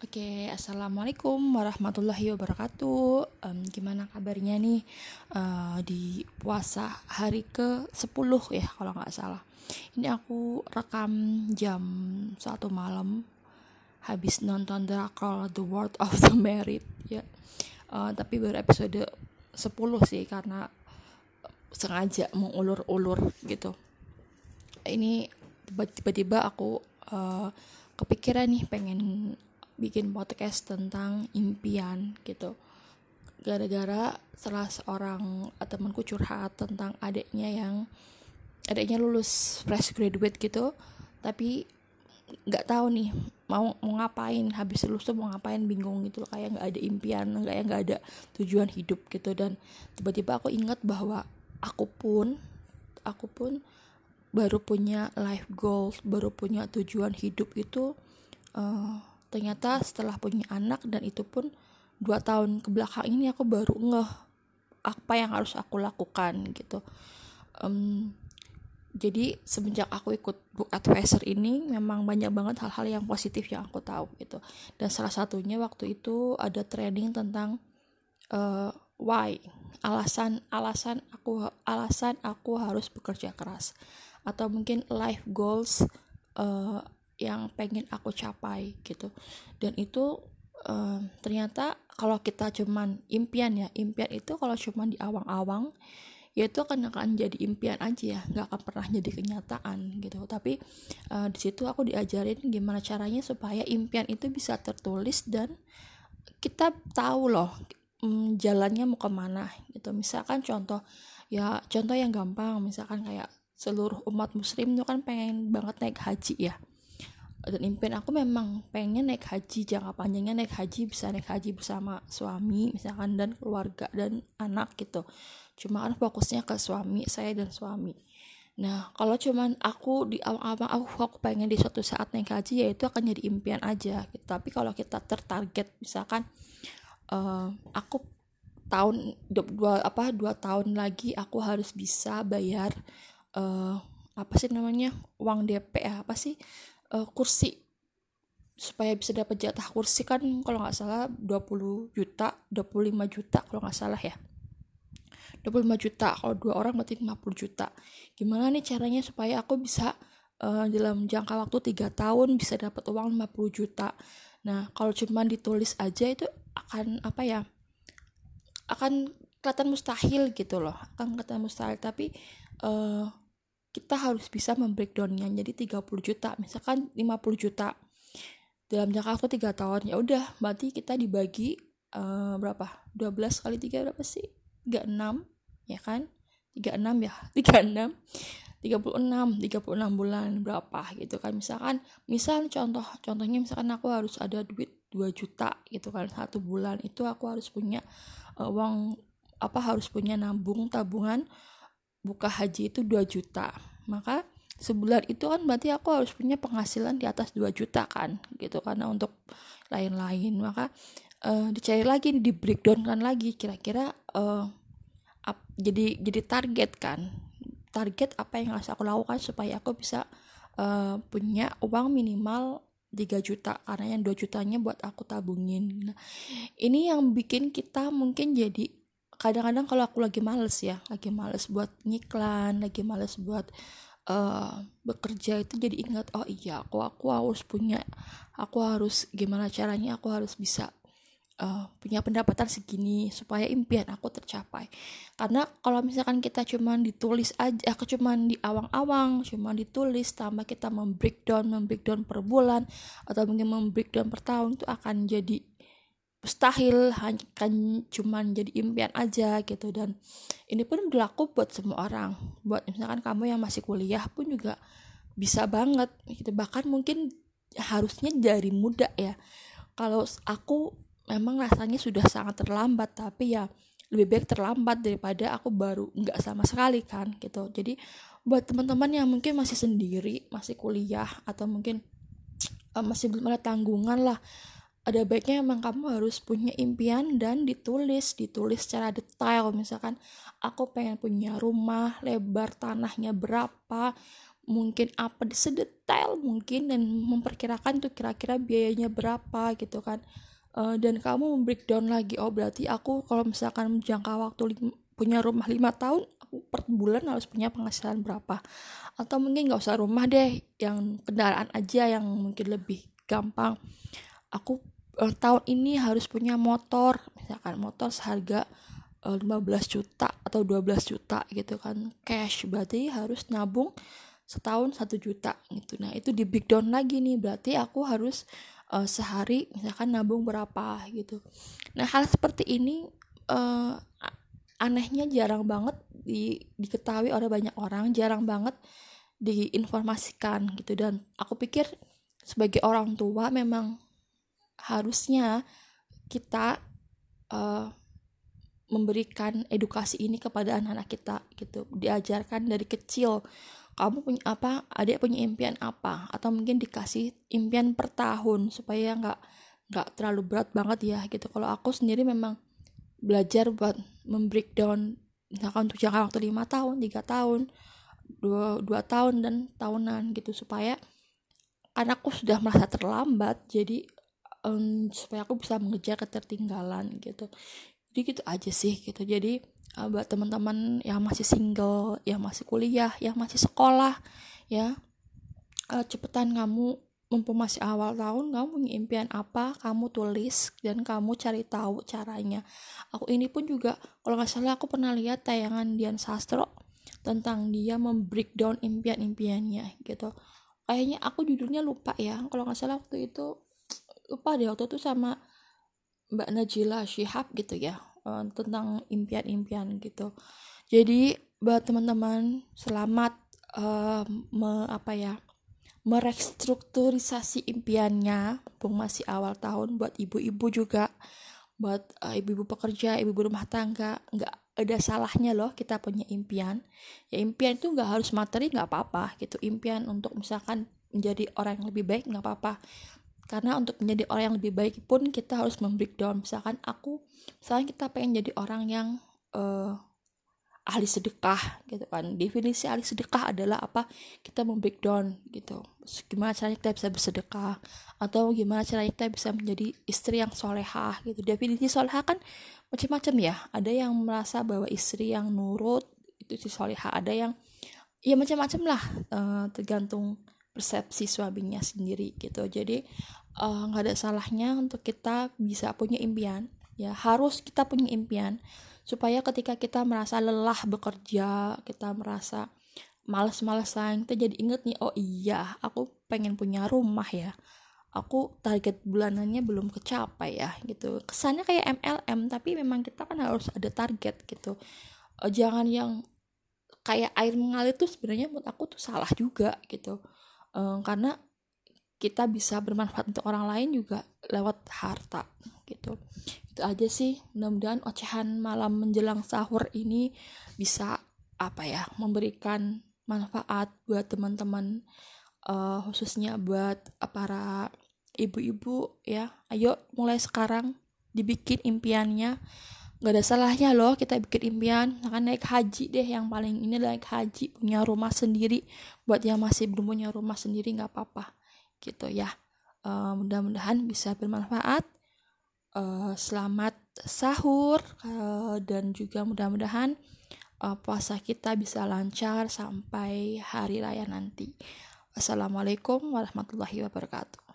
Oke, assalamualaikum warahmatullahi wabarakatuh. Um, gimana kabarnya nih uh, di puasa hari ke 10 ya kalau nggak salah. Ini aku rekam jam satu malam habis nonton drakor The World of the Married ya. Uh, tapi baru episode 10 sih karena sengaja mengulur-ulur gitu. Ini tiba-tiba aku uh, kepikiran nih pengen bikin podcast tentang impian gitu. Gara-gara salah seorang temanku curhat tentang adiknya yang adiknya lulus fresh graduate gitu. Tapi nggak tahu nih mau mau ngapain habis lulus tuh mau ngapain bingung gitu kayak nggak ada impian ya nggak ada tujuan hidup gitu. Dan tiba-tiba aku ingat bahwa aku pun aku pun baru punya life goals baru punya tujuan hidup itu uh, ternyata setelah punya anak dan itu pun dua tahun ke belakang ini aku baru ngeh apa yang harus aku lakukan gitu. Um, jadi semenjak aku ikut book advisor ini memang banyak banget hal-hal yang positif yang aku tahu gitu. Dan salah satunya waktu itu ada training tentang uh, why alasan alasan aku alasan aku harus bekerja keras. Atau mungkin life goals uh, yang pengen aku capai gitu. Dan itu um, ternyata kalau kita cuman impian ya impian itu kalau cuman di awang-awang ya itu akan akan jadi impian aja ya nggak akan pernah jadi kenyataan gitu. Tapi uh, di situ aku diajarin gimana caranya supaya impian itu bisa tertulis dan kita tahu loh um, jalannya mau ke mana gitu. Misalkan contoh ya contoh yang gampang misalkan kayak seluruh umat muslim itu kan pengen banget naik haji ya dan impian aku memang pengen naik haji jangka panjangnya naik haji bisa naik haji bersama suami misalkan dan keluarga dan anak gitu. Cuma kan fokusnya ke suami saya dan suami. Nah kalau cuman aku di awal-awal aku, aku pengen di suatu saat naik haji ya itu akan jadi impian aja gitu. tapi kalau kita tertarget misalkan uh, aku tahun dua apa dua tahun lagi aku harus bisa bayar uh, apa sih namanya uang DP ya apa sih uh, kursi. Supaya bisa dapat jatah kursi kan kalau nggak salah 20 juta 25 juta kalau nggak salah ya. 25 juta kalau dua orang berarti 50 juta. Gimana nih caranya supaya aku bisa uh, dalam jangka waktu tiga tahun bisa dapat uang 50 juta? Nah kalau cuma ditulis aja itu akan apa ya akan kelihatan mustahil gitu loh akan kelihatan mustahil. Tapi uh, kita harus bisa membreakdownnya jadi 30 juta misalkan 50 juta. Dalam jangka waktu 3 tahun ya udah berarti kita dibagi uh, berapa? 12 kali 3 berapa sih? 36 ya kan? 36 ya 36 36 36 bulan berapa gitu kan. Misalkan misal contoh contohnya misalkan aku harus ada duit 2 juta gitu kan satu bulan. Itu aku harus punya uh, uang apa harus punya nabung tabungan buka haji itu 2 juta. Maka sebulan itu kan berarti aku harus punya penghasilan di atas 2 juta kan gitu. Karena untuk lain-lain. Maka uh, dicari lagi di breakdown kan lagi. Kira-kira uh, jadi jadi target kan. Target apa yang harus aku lakukan supaya aku bisa uh, punya uang minimal 3 juta. Karena yang 2 jutanya buat aku tabungin. Nah, ini yang bikin kita mungkin jadi kadang-kadang kalau aku lagi males ya lagi males buat ngiklan lagi males buat uh, bekerja itu jadi ingat oh iya aku aku harus punya aku harus gimana caranya aku harus bisa uh, punya pendapatan segini supaya impian aku tercapai. Karena kalau misalkan kita cuman ditulis aja aku cuman di awang-awang cuman ditulis tambah kita membreakdown membreakdown per bulan atau mungkin membreakdown per tahun itu akan jadi mustahil kan cuman jadi impian aja gitu. Dan ini pun berlaku buat semua orang. Buat misalkan kamu yang masih kuliah pun juga bisa banget gitu. Bahkan mungkin harusnya dari muda ya. Kalau aku memang rasanya sudah sangat terlambat tapi ya lebih baik terlambat daripada aku baru nggak sama sekali kan gitu. Jadi buat teman-teman yang mungkin masih sendiri masih kuliah atau mungkin uh, masih belum ada tanggungan lah ada baiknya emang kamu harus punya impian dan ditulis ditulis secara detail. Misalkan aku pengen punya rumah lebar tanahnya berapa mungkin apa sedetail mungkin dan memperkirakan tuh kira-kira biayanya berapa gitu kan. Uh, dan kamu membreakdown lagi oh berarti aku kalau misalkan jangka waktu punya rumah lima tahun aku per bulan harus punya penghasilan berapa? Atau mungkin nggak usah rumah deh yang kendaraan aja yang mungkin lebih gampang aku uh, tahun ini harus punya motor. Misalkan motor seharga 15 eh, juta atau 12 juta gitu kan. Cash berarti harus nabung setahun satu juta gitu. Nah itu di breakdown lagi nih. Berarti aku harus uh, sehari misalkan nabung berapa gitu. Nah hal seperti ini uh, anehnya jarang banget di, diketahui oleh banyak orang jarang banget diinformasikan gitu. Dan aku pikir sebagai orang tua memang harusnya kita uh, memberikan edukasi ini kepada anak-anak kita gitu. Diajarkan dari kecil kamu punya apa adik punya impian apa? Atau mungkin dikasih impian per tahun supaya nggak nggak terlalu berat banget ya gitu. Kalau aku sendiri memang belajar buat membreakdown misalkan untuk jangka waktu lima tahun tiga tahun dua dua tahun dan tahunan gitu. Supaya karena aku sudah merasa terlambat jadi um, supaya aku bisa mengejar ketertinggalan gitu. Jadi gitu aja sih gitu. Jadi uh, buat teman-teman yang masih single yang masih kuliah yang masih sekolah ya uh, cepetan kamu mumpung masih awal tahun kamu punya impian apa kamu tulis dan kamu cari tahu caranya. Aku ini pun juga kalau nggak salah aku pernah lihat tayangan Dian Sastro tentang dia membreakdown impian-impiannya gitu. Kayaknya aku judulnya lupa ya kalau nggak salah waktu itu lupa deh waktu itu sama Mbak Najila Shihab gitu ya uh, tentang impian-impian gitu. Jadi buat teman-teman selamat uh, me, apa ya merestrukturisasi impiannya mumpung masih awal tahun buat ibu-ibu juga buat uh, ibu-ibu pekerja ibu-ibu rumah tangga nggak ada salahnya loh kita punya impian. Ya impian itu nggak harus materi nggak apa-apa gitu. Impian untuk misalkan menjadi orang yang lebih baik nggak apa-apa karena untuk menjadi orang yang lebih baik pun kita harus membreakdown. Misalkan aku misalnya kita pengen jadi orang yang uh, ahli sedekah gitu kan. Definisi ahli sedekah adalah apa? Kita membreakdown gitu. Gimana caranya kita bisa bersedekah? Atau gimana caranya kita bisa menjadi istri yang solehah gitu. Definisi solehah kan macam-macam ya. Ada yang merasa bahwa istri yang nurut itu si solehah. Ada yang ya macam-macam lah uh, tergantung persepsi suaminya sendiri gitu. Jadi Eh, nggak uh, ada salahnya untuk kita bisa punya impian. Ya harus kita punya impian supaya ketika kita merasa lelah bekerja kita merasa males-malesan kita jadi inget nih oh iya aku pengen punya rumah ya. Aku target bulanannya belum kecapai ya gitu. Kesannya kayak MLM tapi memang kita kan harus ada target gitu. Uh, jangan yang kayak air mengalir tuh sebenarnya menurut aku tuh salah juga gitu uh, karena kita bisa bermanfaat untuk orang lain juga lewat harta gitu. Itu aja sih. Mudah-mudahan ocehan malam menjelang sahur ini bisa apa ya memberikan manfaat buat teman-teman uh, khususnya buat para ibu-ibu ya. Ayo mulai sekarang dibikin impiannya nggak ada salahnya loh kita bikin impian. Akan naik haji deh yang paling ini naik haji punya rumah sendiri. Buat yang masih belum punya rumah sendiri nggak apa-apa. Gitu ya. Uh, mudah-mudahan bisa bermanfaat. Uh, selamat sahur uh, dan juga mudah-mudahan uh, puasa kita bisa lancar sampai hari raya nanti. Wassalamualaikum warahmatullahi wabarakatuh